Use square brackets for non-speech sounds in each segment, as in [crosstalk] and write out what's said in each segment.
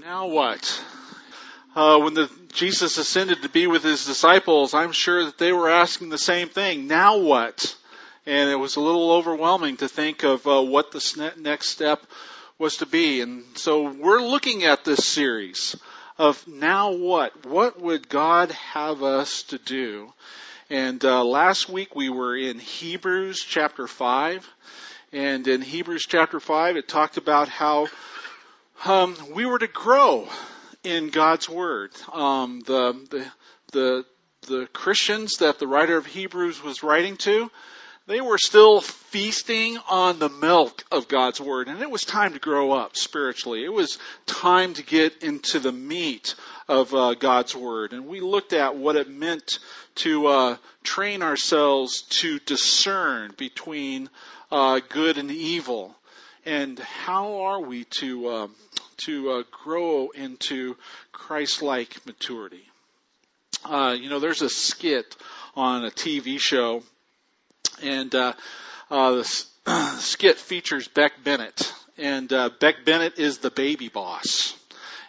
Now what? Uh, when the, Jesus ascended to be with his disciples, I'm sure that they were asking the same thing. Now what? And it was a little overwhelming to think of uh, what the next step was to be. And so we're looking at this series of now what? What would God have us to do? And uh, last week we were in Hebrews chapter 5. And in Hebrews chapter 5, it talked about how um, we were to grow in God's Word. Um, the, the, the, the Christians that the writer of Hebrews was writing to, they were still feasting on the milk of God's Word, and it was time to grow up spiritually. It was time to get into the meat of uh, God's Word, and we looked at what it meant to uh, train ourselves to discern between uh, good and evil and how are we to uh, to uh, grow into Christ-like maturity? Uh, you know, there's a skit on a TV show, and uh, uh, the [clears throat] skit features Beck Bennett, and uh, Beck Bennett is the baby boss.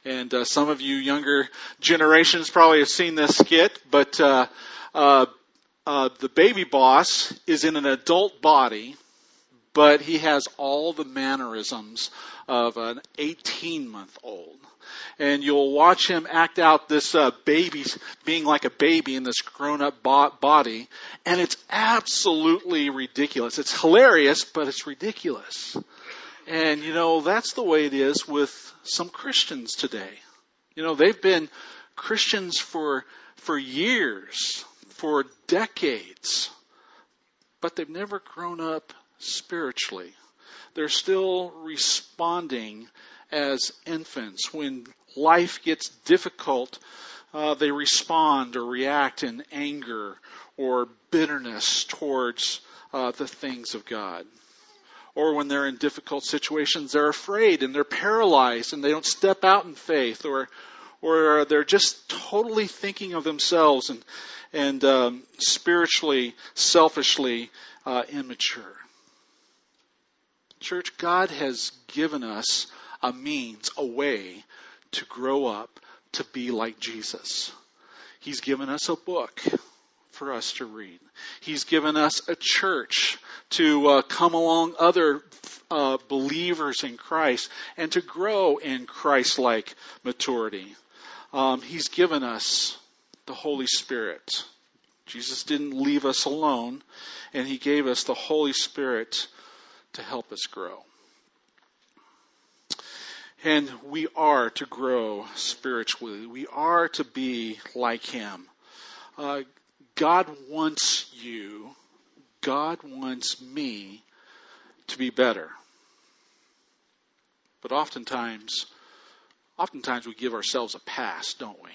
And uh, some of you younger generations probably have seen this skit, but uh, uh, uh, the baby boss is in an adult body but he has all the mannerisms of an 18 month old. And you'll watch him act out this uh, baby being like a baby in this grown up bo- body, and it's absolutely ridiculous. It's hilarious, but it's ridiculous. And you know, that's the way it is with some Christians today. You know, they've been Christians for, for years, for decades, but they've never grown up spiritually. They're still responding as infants. When life gets difficult, uh, they respond or react in anger or bitterness towards uh, the things of God. Or when they're in difficult situations, they're afraid and they're paralyzed and they don't step out in faith, or or they're just totally thinking of themselves and and um, spiritually, selfishly uh, immature. Church, God has given us a means, a way to grow up to be like Jesus. He's given us a book for us to read. He's given us a church to uh, come along other uh, believers in Christ and to grow in Christ-like maturity. Um, he's given us the Holy Spirit. Jesus didn't leave us alone, and He gave us the Holy Spirit to help us grow. And we are to grow spiritually. We are to be like Him. Uh, God wants you, God wants me to be better. But oftentimes, oftentimes we give ourselves a pass, don't we?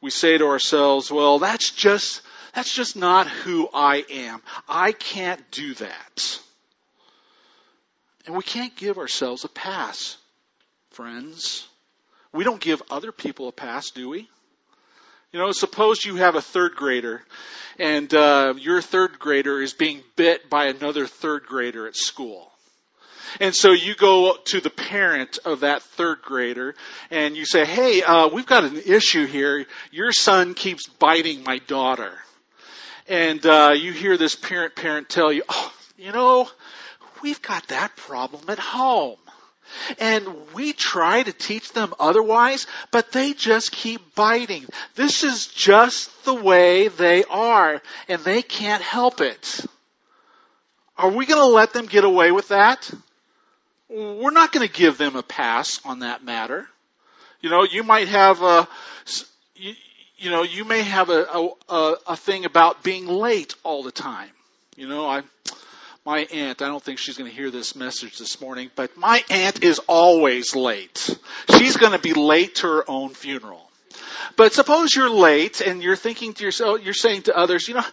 We say to ourselves, well, that's just, that's just not who I am. I can't do that. And we can't give ourselves a pass, friends. We don't give other people a pass, do we? You know, suppose you have a third grader and uh, your third grader is being bit by another third grader at school. And so you go to the parent of that third grader and you say, hey, uh, we've got an issue here. Your son keeps biting my daughter and uh, you hear this parent parent tell you, oh, you know, we've got that problem at home. And we try to teach them otherwise, but they just keep biting. This is just the way they are, and they can't help it. Are we going to let them get away with that? We're not going to give them a pass on that matter. You know, you might have a, know, you may have a, a, a thing about being late all the time. You know, I, my aunt, I don't think she's going to hear this message this morning, but my aunt is always late. She's going to be late to her own funeral. But suppose you're late and you're thinking to yourself, you're saying to others, you know,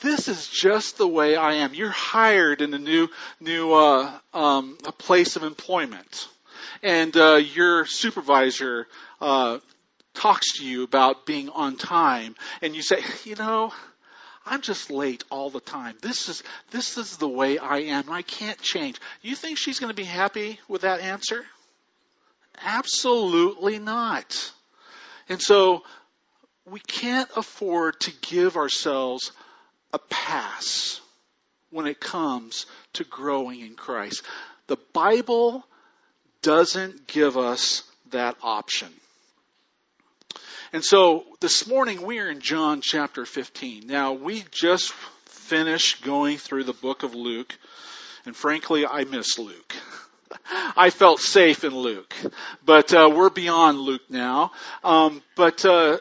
this is just the way I am. You're hired in a new, new, uh, um, a place of employment. And, uh, your supervisor, uh, talks to you about being on time and you say, you know, I'm just late all the time. This is this is the way I am. I can't change. You think she's going to be happy with that answer? Absolutely not. And so we can't afford to give ourselves a pass when it comes to growing in Christ. The Bible doesn't give us that option. And so this morning we are in John chapter 15. Now we just finished going through the book of Luke, and frankly I miss Luke. [laughs] I felt safe in Luke, but uh, we're beyond Luke now. Um, but uh,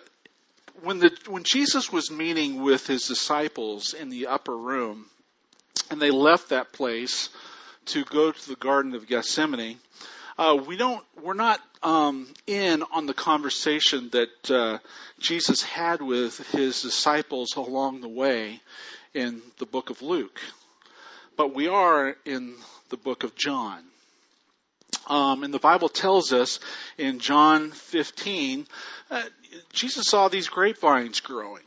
when the when Jesus was meeting with his disciples in the upper room, and they left that place to go to the Garden of Gethsemane, uh, we don't we're not um, in on the conversation that uh, Jesus had with his disciples along the way in the book of Luke, but we are in the book of John. Um, and the Bible tells us in John 15, uh, Jesus saw these grapevines growing.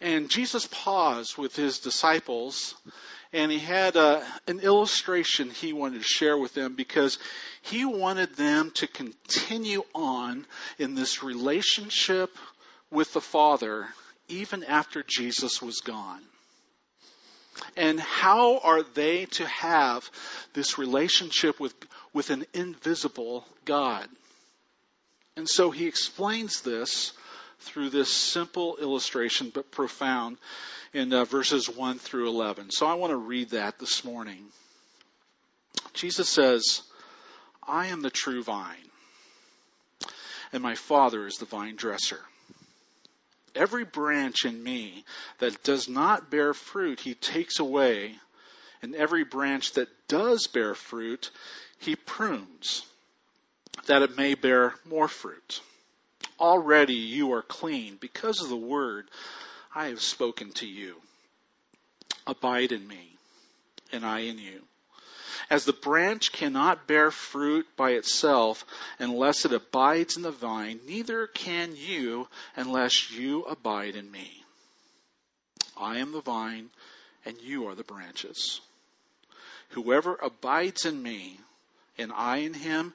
And Jesus paused with his disciples and he had a, uh, an illustration he wanted to share with them because he wanted them to continue on in this relationship with the Father even after Jesus was gone. And how are they to have this relationship with, with an invisible God? And so he explains this through this simple illustration, but profound, in uh, verses 1 through 11. So I want to read that this morning. Jesus says, I am the true vine, and my Father is the vine dresser. Every branch in me that does not bear fruit, he takes away, and every branch that does bear fruit, he prunes, that it may bear more fruit. Already you are clean because of the word I have spoken to you. Abide in me, and I in you. As the branch cannot bear fruit by itself unless it abides in the vine, neither can you unless you abide in me. I am the vine, and you are the branches. Whoever abides in me, and I in him,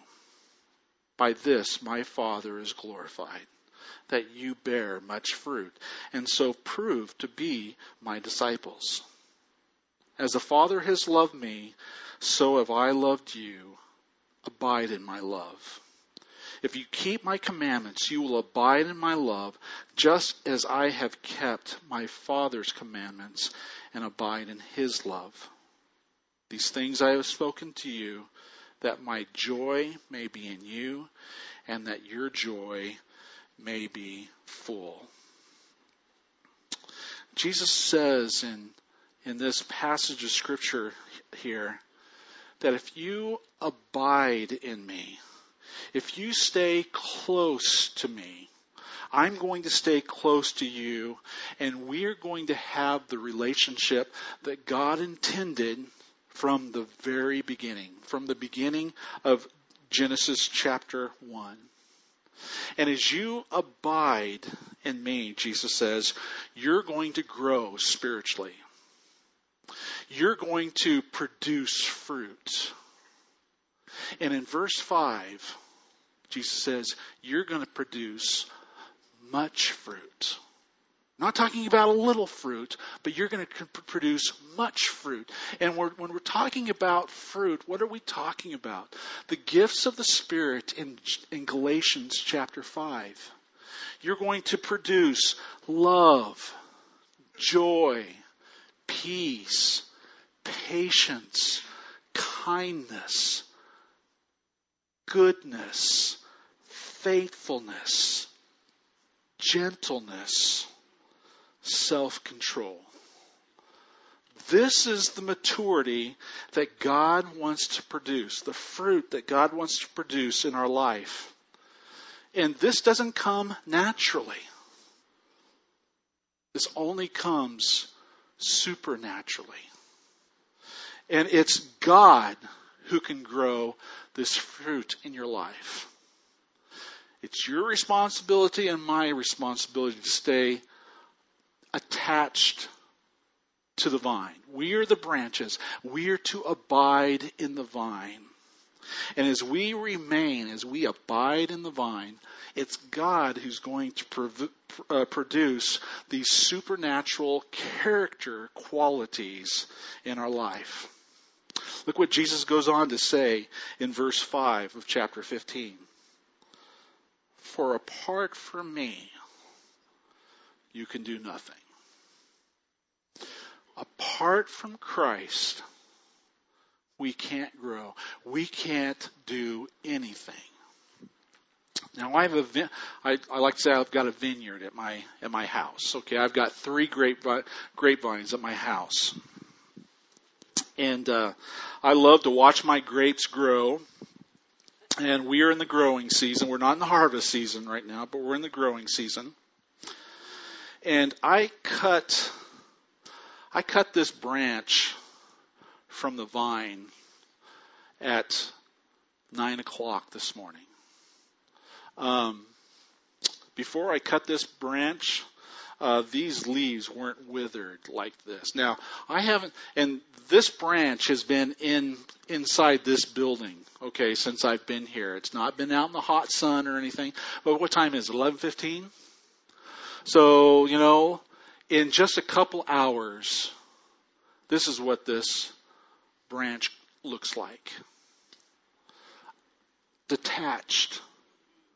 By this my Father is glorified, that you bear much fruit, and so prove to be my disciples. As the Father has loved me, so have I loved you. Abide in my love. If you keep my commandments, you will abide in my love, just as I have kept my Father's commandments and abide in his love. These things I have spoken to you that my joy may be in you and that your joy may be full. Jesus says in, in this passage of scripture here that if you abide in me, if you stay close to me, I'm going to stay close to you and we're going to have the relationship that God intended from the very beginning, from the beginning of Genesis chapter 1. And as you abide in me, Jesus says, you're going to grow spiritually. You're going to produce fruit. And in verse 5, Jesus says, you're going to produce much fruit. Not talking about a little fruit, but you're going to produce much fruit. And we're, when we're talking about fruit, what are we talking about? The gifts of the Spirit in, in Galatians chapter 5. You're going to produce love, joy, peace, patience, kindness, goodness, faithfulness, gentleness, self control. This is the maturity that God wants to produce, the fruit that God wants to produce in our life. And this doesn't come naturally. This only comes supernaturally. And it's God who can grow this fruit in your life. It's your responsibility and my responsibility to stay attached to the vine. We are the branches. We are to abide in the vine. And as we remain, as we abide in the vine, it's God who's going to prov- uh, produce these supernatural character qualities in our life. Look what Jesus goes on to say in verse 5 of chapter 15. For apart from me, you can do nothing. Apart from Christ, we can't grow. We can't do anything. Now I have a, I, I like to say I've got a vineyard at my at my house. Okay, I've got three grape grapevines at my house, and uh, I love to watch my grapes grow. And we are in the growing season. We're not in the harvest season right now, but we're in the growing season. And I cut, I cut this branch from the vine at nine o'clock this morning. Um, before I cut this branch, uh, these leaves weren't withered like this. Now I haven't, and this branch has been in inside this building. Okay, since I've been here, it's not been out in the hot sun or anything. But what time is it? Eleven fifteen. So you know, in just a couple hours, this is what this branch looks like. Detached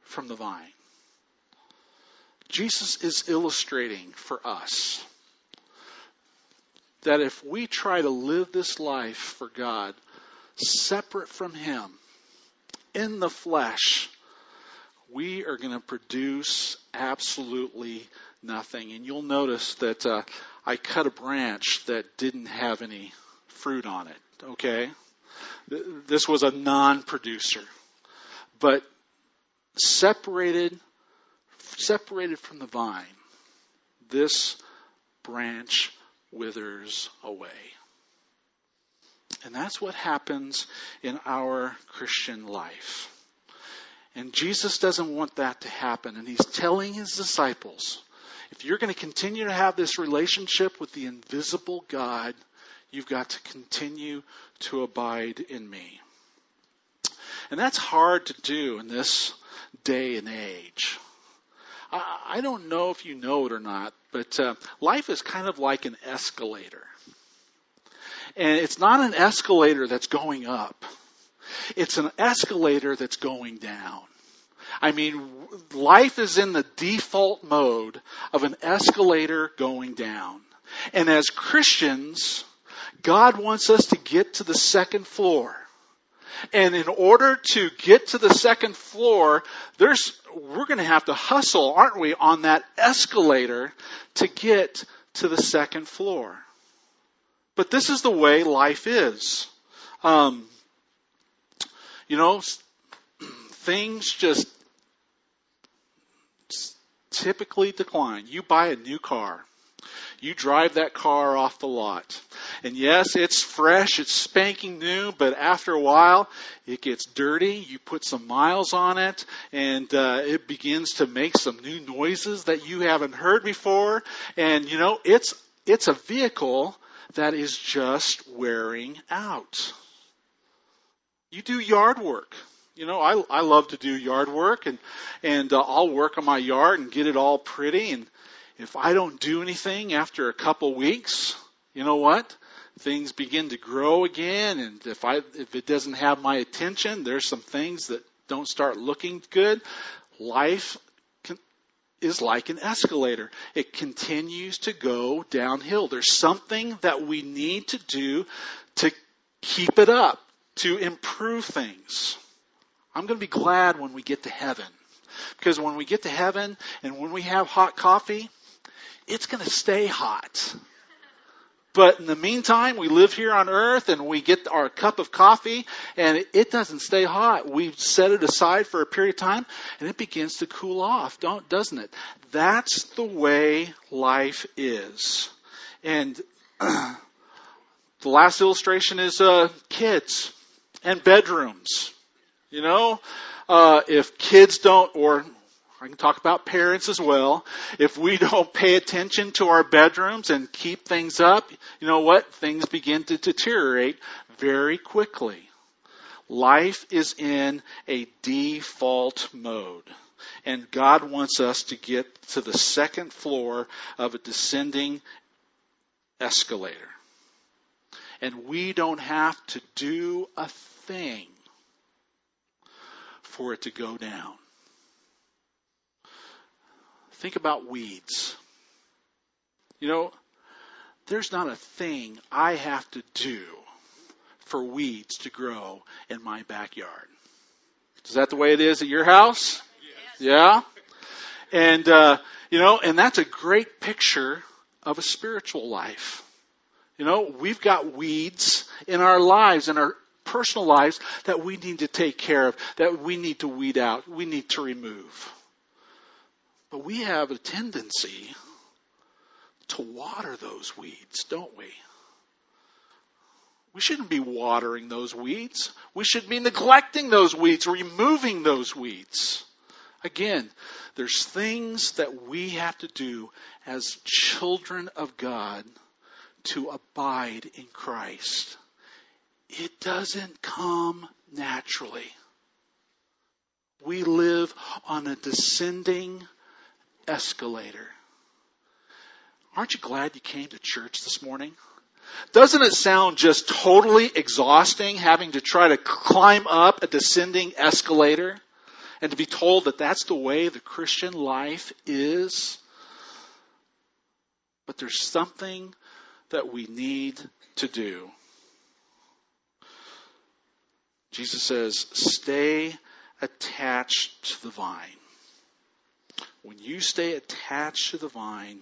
from the vine. Jesus is illustrating for us that if we try to live this life for God separate from Him in the flesh, we are going to produce absolutely nothing. And you'll notice that uh, I cut a branch that didn't have any fruit on it. Okay? This was a non producer. But separated separated from the vine, this branch withers away. And that's what happens in our Christian life. And Jesus doesn't want that to happen. And he's telling his disciples, if you're going to continue to have this relationship with the invisible God, you've got to continue to abide in me. And that's hard to do in this day and age. I, don't know if you know it or not, but uh, life is kind of like an escalator. And it's not an escalator that's going up. It's an escalator that's going down. I mean, life is in the default mode of an escalator going down. And as Christians, God wants us to get to the second floor. And in order to get to the second floor, there's, we're going to have to hustle, aren't we, on that escalator to get to the second floor. But this is the way life is. Um, you know, things just typically decline. You buy a new car. You drive that car off the lot. And yes, it's fresh, it's spanking new, but after a while, it gets dirty. You put some miles on it, and uh, it begins to make some new noises that you haven't heard before. And you know, it's it's a vehicle that is just wearing out. You do yard work. You know, I I love to do yard work, and and uh, I'll work on my yard and get it all pretty. And if I don't do anything after a couple weeks, you know what? things begin to grow again and if I if it doesn't have my attention, there's some things that don't start looking good. Life can, is like an escalator. It continues to go downhill. There's something that we need to do to keep it up, to improve things. I'm going to be glad when we get to heaven. Because when we get to heaven and when we have hot coffee, it's going to stay hot. But in the meantime, we live here on earth and we get our cup of coffee and it doesn't stay hot. We set it aside for a period of time and it begins to cool off, don't, doesn't it? That's the way life is. And [clears throat] the last illustration is uh, kids and bedrooms. You know, uh, if kids don't, or I can talk about parents as well. If we [laughs] don't pay attention to our bedrooms and keep things up, you know what? Things begin to deteriorate very quickly. Life is in a default mode. And God wants us to get to the second floor of a descending escalator. And we don't have to do a thing for it to go down. Think about weeds. You know, there's not a thing I have to do for weeds to grow in my backyard. Is that the way it is at your house? Yes. Yeah? And, uh, you know, and that's a great picture of a spiritual life. You know, we've got weeds in our lives, in our personal lives that we need to take care of, that we need to weed out, we need to remove. But we have a tendency to water those weeds, don't we? We shouldn't be watering those weeds. We should be neglecting those weeds, removing those weeds. Again, there's things that we have to do as children of God to abide in Christ. It doesn't come naturally. We live on a descending escalator. Aren't you glad you came to church this morning? Doesn't it sound just totally exhausting having to try to climb up a descending escalator and to be told that that's the way the Christian life is? But there's something that we need to do. Jesus says, stay attached to the vine. When you stay attached to the vine,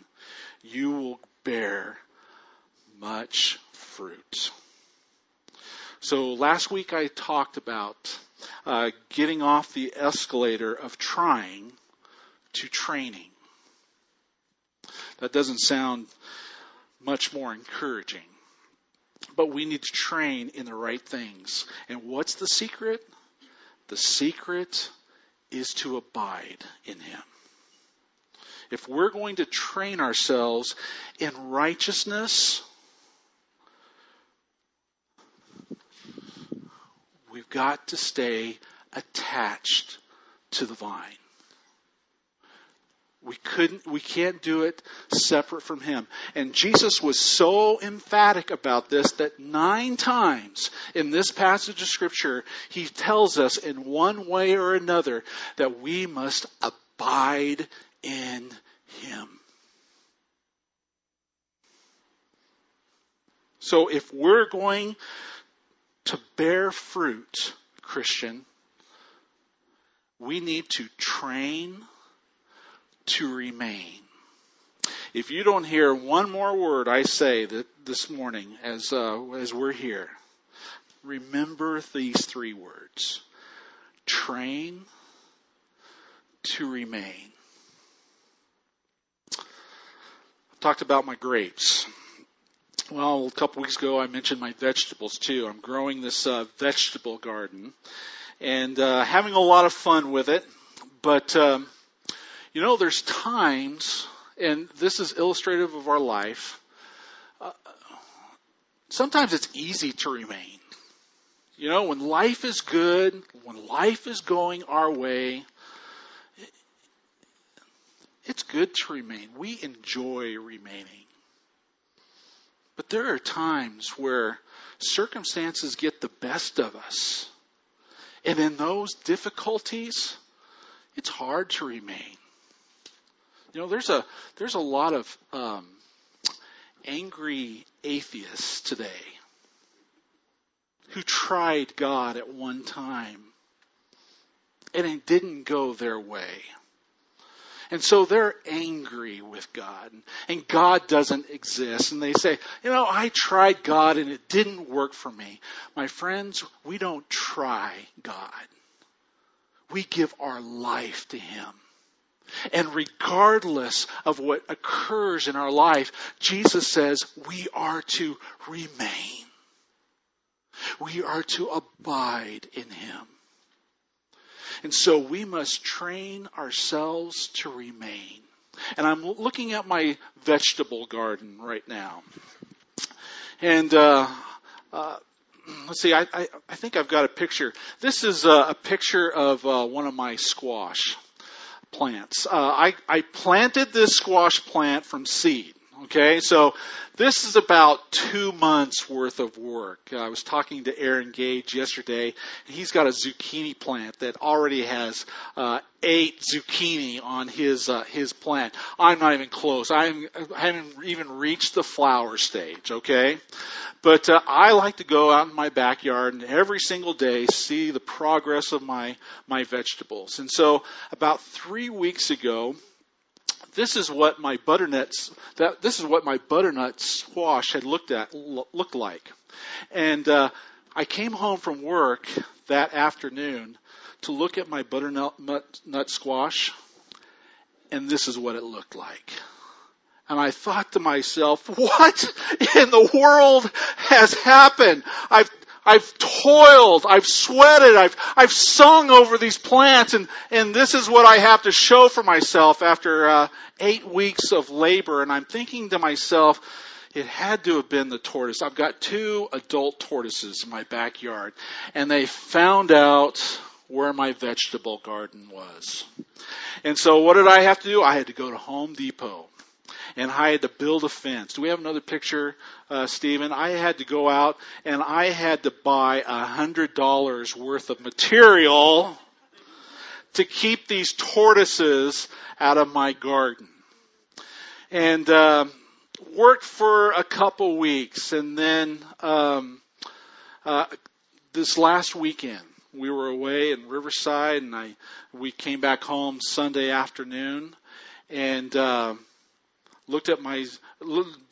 you will bear much fruit. So last week I talked about uh, getting off the escalator of trying to training. That doesn't sound much more encouraging. But we need to train in the right things. And what's the secret? The secret is to abide in Him if we're going to train ourselves in righteousness, we've got to stay attached to the vine. We couldn't, we can't do it separate from Him. And Jesus was so emphatic about this that nine times in this passage of Scripture, He tells us in one way or another that we must abide in Him. So if we're going to bear fruit, Christian, we need to train to remain. If you don't hear one more word I say that this morning as uh, as we're here, remember these three words: train to remain. I talked about my grapes. Well, a couple weeks ago I mentioned my vegetables too. I'm growing this uh, vegetable garden and uh, having a lot of fun with it. But um, you know, there's times, and this is illustrative of our life. Uh, sometimes it's easy to remain. You know, when life is good, when life is going our way, it's good to remain. We enjoy remaining. But there are times where circumstances get the best of us. And in those difficulties, it's hard to remain. You know, there's a there's a lot of um, angry atheists today who tried God at one time and it didn't go their way. And so they're angry with God. And God doesn't exist. And they say, you know, I tried God and it didn't work for me. My friends, we don't try God. We give our life to Him. And regardless of what occurs in our life, Jesus says we are to remain. We are to abide in Him. And so we must train ourselves to remain. And I'm looking at my vegetable garden right now. And, uh, uh, let's see, I, I, I, think I've got a picture. This is a, a picture of uh, one of my squash plants. Uh, I, I planted this squash plant from seed. Okay, so this is about two months worth of work. I was talking to Aaron Gage yesterday, and he's got a zucchini plant that already has uh, eight zucchini on his uh, his plant. I'm not even close. I'm, I haven't even reached the flower stage. Okay, but uh, I like to go out in my backyard and every single day see the progress of my my vegetables. And so about three weeks ago this is what my butternuts that this is what my butternut squash had looked at looked like, and uh, I came home from work that afternoon to look at my butternut nut squash, and this is what it looked like. And I thought to myself, [laughs] what in the world has happened? I've I've toiled, I've sweated, I've, I've sung over these plants, and, and this is what I have to show for myself after uh, eight weeks of labor. And I'm thinking to myself, it had to have been the tortoise. I've got two adult tortoises in my backyard, and they found out where my vegetable garden was. And so what did I have to do? I had to go to Home Depot and I had to build a fence. Do we have another picture, uh, Stephen? I had to go out and I had to buy a hundred dollars worth of material to keep these tortoises out of my garden. And uh, worked for a couple weeks, and then um, uh, this last weekend we were away in Riverside, and I we came back home Sunday afternoon, and uh, looked at my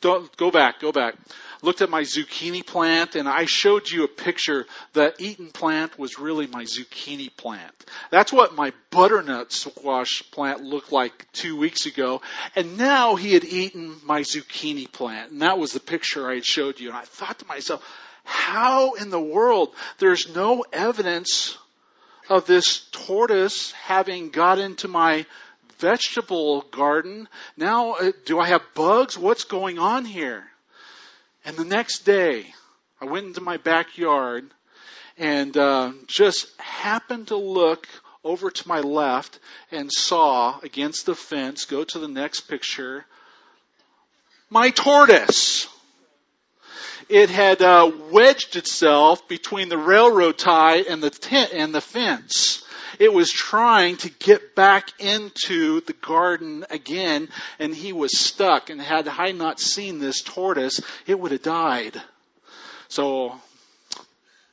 don't go back go back. Looked at my zucchini plant and i showed you a picture that eaten plant was really my zucchini plant. That's what my butternut squash plant looked like two weeks ago and now he had eaten my zucchini plant and that was the picture i had showed you. And i thought to myself how in the world there's no evidence of this tortoise having got into my vegetable garden. Now, uh, do I have bugs? What's going on here? And the next day, I went into my backyard and uh, just happened to look over to my left and saw against the fence, go to the next picture, my tortoise. It had uh, wedged itself between the railroad tie and the tent and the fence. It was trying to get back into the garden again, and he was stuck. And had I not seen this tortoise, it would have died. So,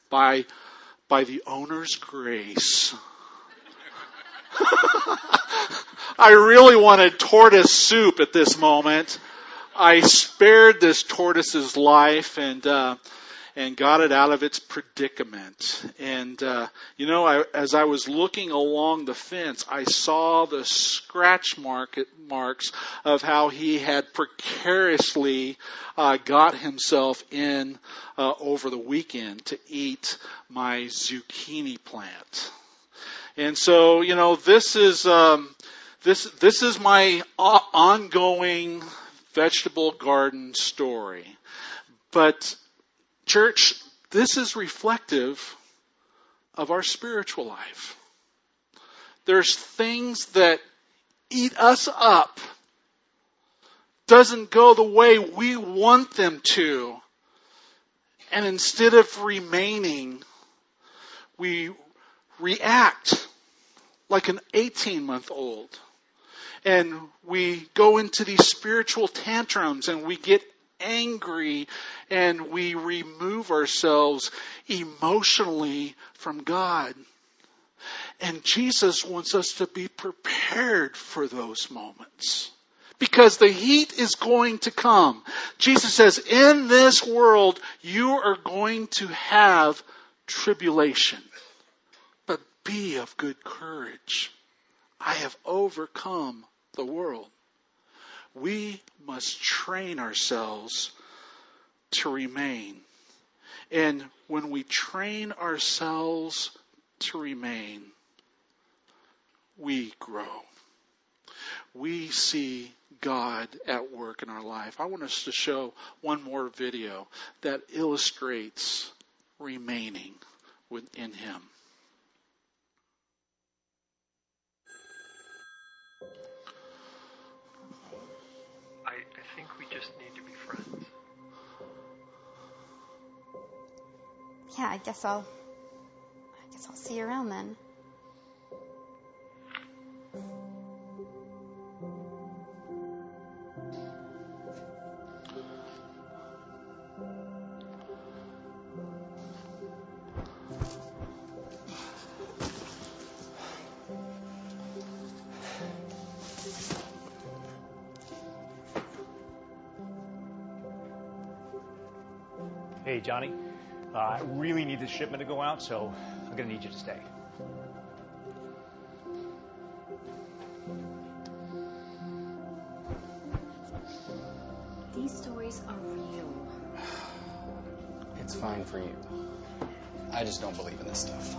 by by the owner's grace, [laughs] I really wanted tortoise soup at this moment. I spared this tortoise's life, and uh, and got it out of its predicament. And, uh, you know, I, as I was looking along the fence, I saw the scratch market marks of how he had precariously uh, got himself in uh, over the weekend to eat my zucchini plant. And so, you know, this is um, this this is my ongoing vegetable garden story. But Church, this is reflective of our spiritual life. There's things that eat us up, doesn't go the way we want them to. And instead of remaining, we react like an 18 month old. And we go into these spiritual tantrums and we get angry and we remove ourselves emotionally from God. And Jesus wants us to be prepared for those moments. Because the heat is going to come. Jesus says, in this world, you are going to have tribulation. But be of good courage. I have overcome the world. We must train ourselves to remain. And when we train ourselves to remain, we grow. We see God at work in our life. I want us to show one more video that illustrates remaining within Him. Just need to be friends. Yeah, I guess I'll. I guess I'll see you around then. Uh, I really need this shipment to go out, so I'm going to need you to stay. These stories are real. It's fine for you. I just don't believe in this stuff.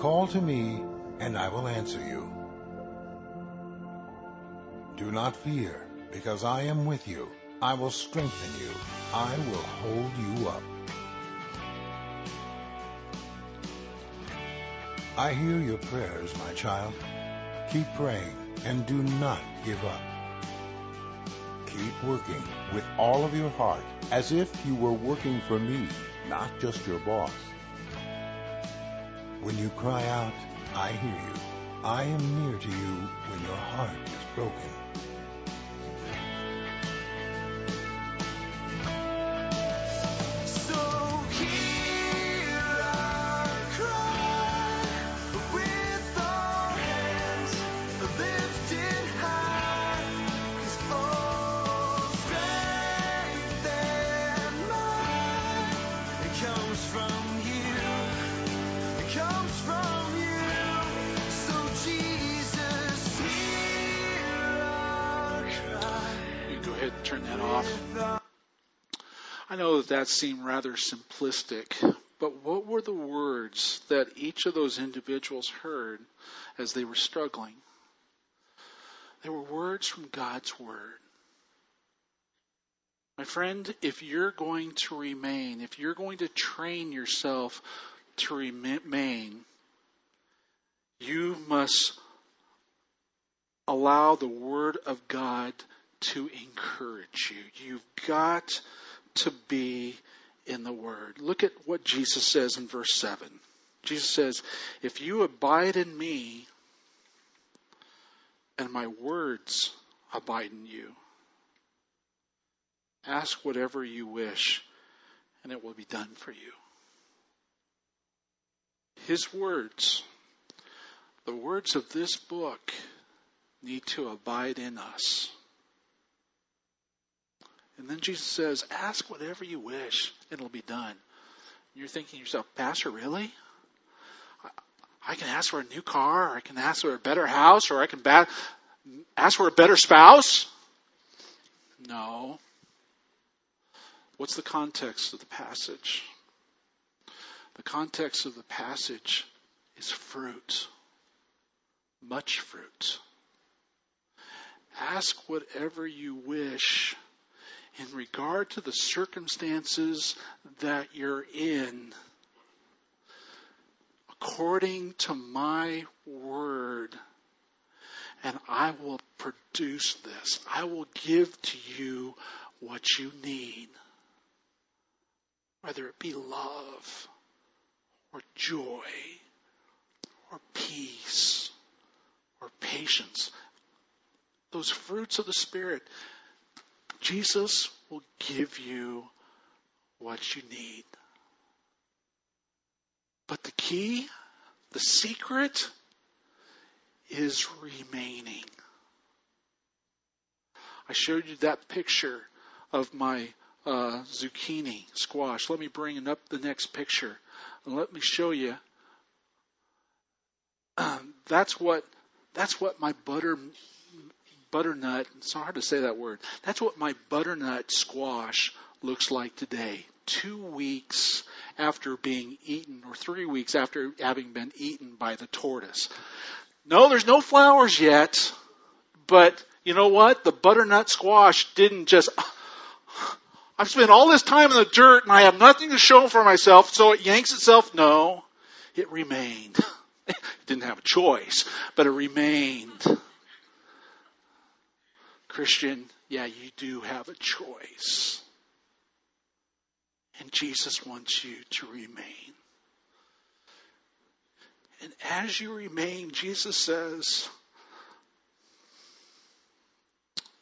Call to me, and I will answer you. Do not fear, because I am with you. I will strengthen you. I will hold you up. I hear your prayers, my child. Keep praying and do not give up. Keep working with all of your heart as if you were working for me, not just your boss. When you cry out, I hear you. I am near to you when your heart is broken. Turn that off. I know that that seemed rather simplistic, but what were the words that each of those individuals heard as they were struggling? They were words from God's Word. My friend, if you're going to remain, if you're going to train yourself to remain, you must allow the Word of God to encourage you. You've got to be in the Word. Look at what Jesus says in verse 7. Jesus says, If you abide in me, and my words abide in you, ask whatever you wish, and it will be done for you. His words, the words of this book, need to abide in us. And then Jesus says, Ask whatever you wish, it'll be done. And you're thinking to yourself, Pastor, really? I, I can ask for a new car, or I can ask for a better house, or I can ba- ask for a better spouse? No. What's the context of the passage? The context of the passage is fruit. Much fruit. Ask whatever you wish in regard to the circumstances that you're in, according to my word, and I will produce this. I will give to you what you need. Whether it be love or joy or peace or patience. Those fruits of the Spirit, Jesus will give you what you need. But the key, the secret, is remaining. I showed you that picture of my uh, zucchini squash. Let me bring up the next picture and let me show you. [clears throat] that's what that's what my butter butternut. It's hard to say that word. That's what my butternut squash looks like today. Two weeks after being eaten, or three weeks after having been eaten by the tortoise. No, there's no flowers yet, but you know what? The butternut squash didn't just. I've spent all this time in the dirt and I have nothing to show for myself, so it yanks itself. No, it remained. [laughs] It didn't have a choice, but it remained. Christian, yeah, you do have a choice. And Jesus wants you to remain. And as you remain, Jesus says,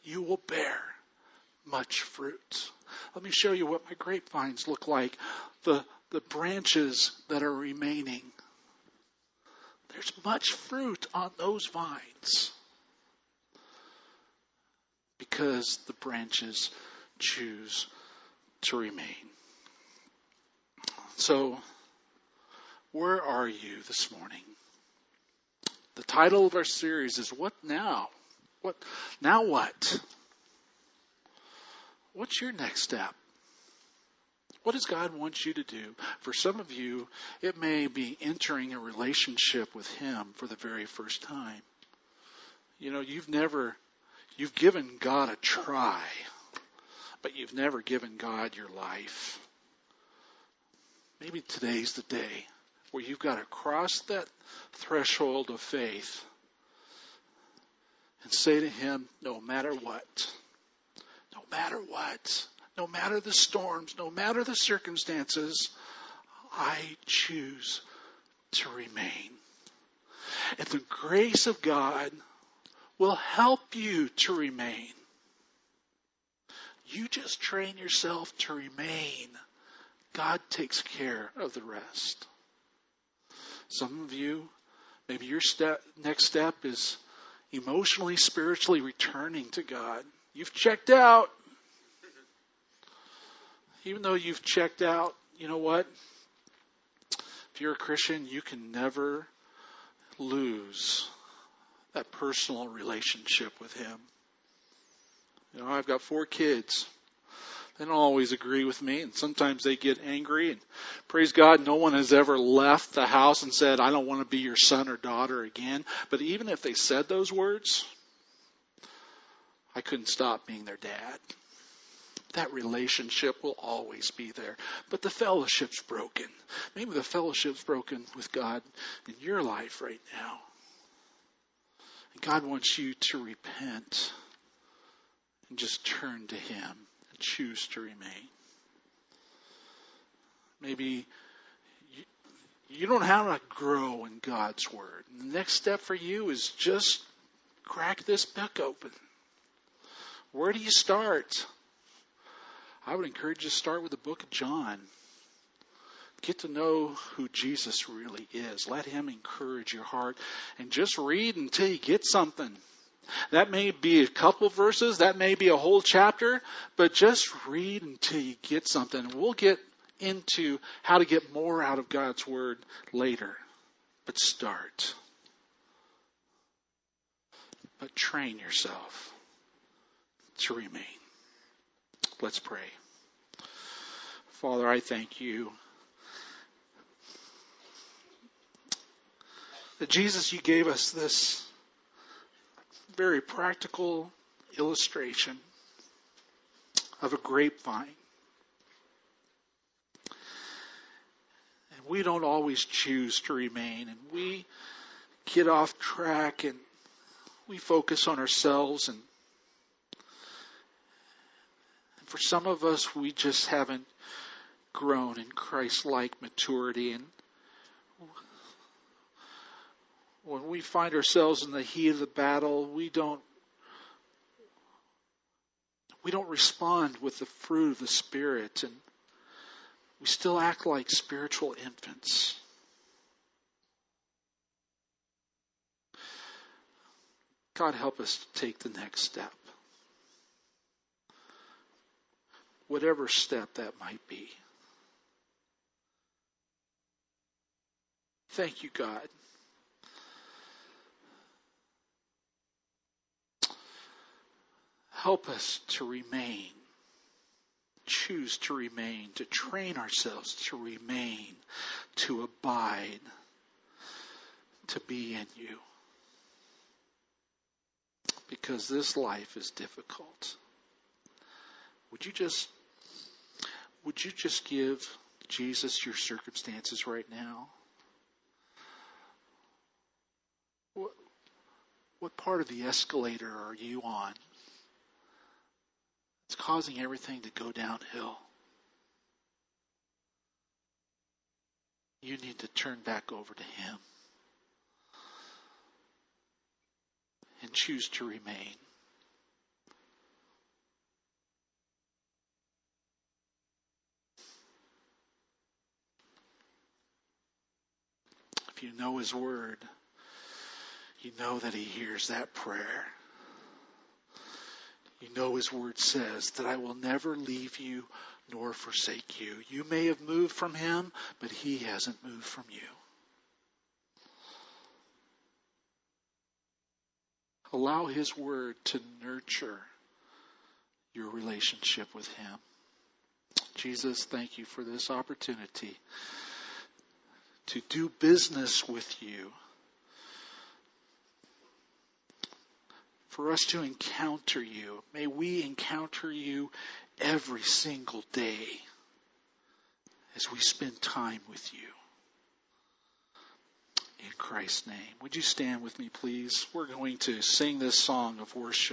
you will bear much fruit. Let me show you what my grapevines look like. The, the branches that are remaining. There's much fruit on those vines because the branches choose to remain. So, where are you this morning? The title of our series is What Now? What now what? What's your next step? What does God want you to do? For some of you, it may be entering a relationship with Him for the very first time. You know, you've never, you've given God a try, but you've never given God your life. Maybe today's the day where you've got to cross that threshold of faith and say to Him, no matter what, no matter what, no matter the storms, no matter the circumstances, I choose to remain. And the grace of God will help you to remain. You just train yourself to remain. God takes care of the rest. Some of you, maybe your step, next step is emotionally, spiritually returning to God. You've checked out. Even though you've checked out, you know what? If you're a Christian, you can never lose that personal relationship with Him. You know, I've got four kids. They don't always agree with me, and sometimes they get angry. And praise God, no one has ever left the house and said, I don't want to be your son or daughter again. But even if they said those words, I couldn't stop being their dad. That relationship will always be there. But the fellowship's broken. Maybe the fellowship's broken with God in your life right now. God wants you to repent and just turn to Him and choose to remain. Maybe you, don't have to grow in God's Word. The next step for you is just crack this book open. Where do you start? I would encourage you to start with the book of John. Get to know who Jesus really is. Let him encourage your heart and just read until you get something. That may be a couple verses, that may be a whole chapter, but just read until you get something. We'll get into how to get more out of God's Word later. But start. But train yourself to remain. Let's pray. Father, I thank you that Jesus, you gave us this very practical illustration of a grapevine. And we don't always choose to remain, and we get off track and we focus on ourselves and for some of us we just haven't grown in Christ-like maturity and when we find ourselves in the heat of the battle, we don't we don't respond with the fruit of the Spirit and we still act like spiritual infants. God help us to take the next step. Whatever step that might be. Thank you, God. Help us to remain, choose to remain, to train ourselves to remain, to abide, to be in you. Because this life is difficult. Would you just, would you just give Jesus your circumstances right now? What, what part of the escalator are you on? Causing everything to go downhill. You need to turn back over to Him and choose to remain. If you know His Word, you know that He hears that prayer. You know His Word says that I will never leave you nor forsake you. You may have moved from Him, but He hasn't moved from you. Allow His Word to nurture your relationship with Him. Jesus, thank you for this opportunity to do business with you. For us to encounter you. May we encounter you every single day as we spend time with you. In Christ's name. Would you stand with me, please? We're going to sing this song of worship.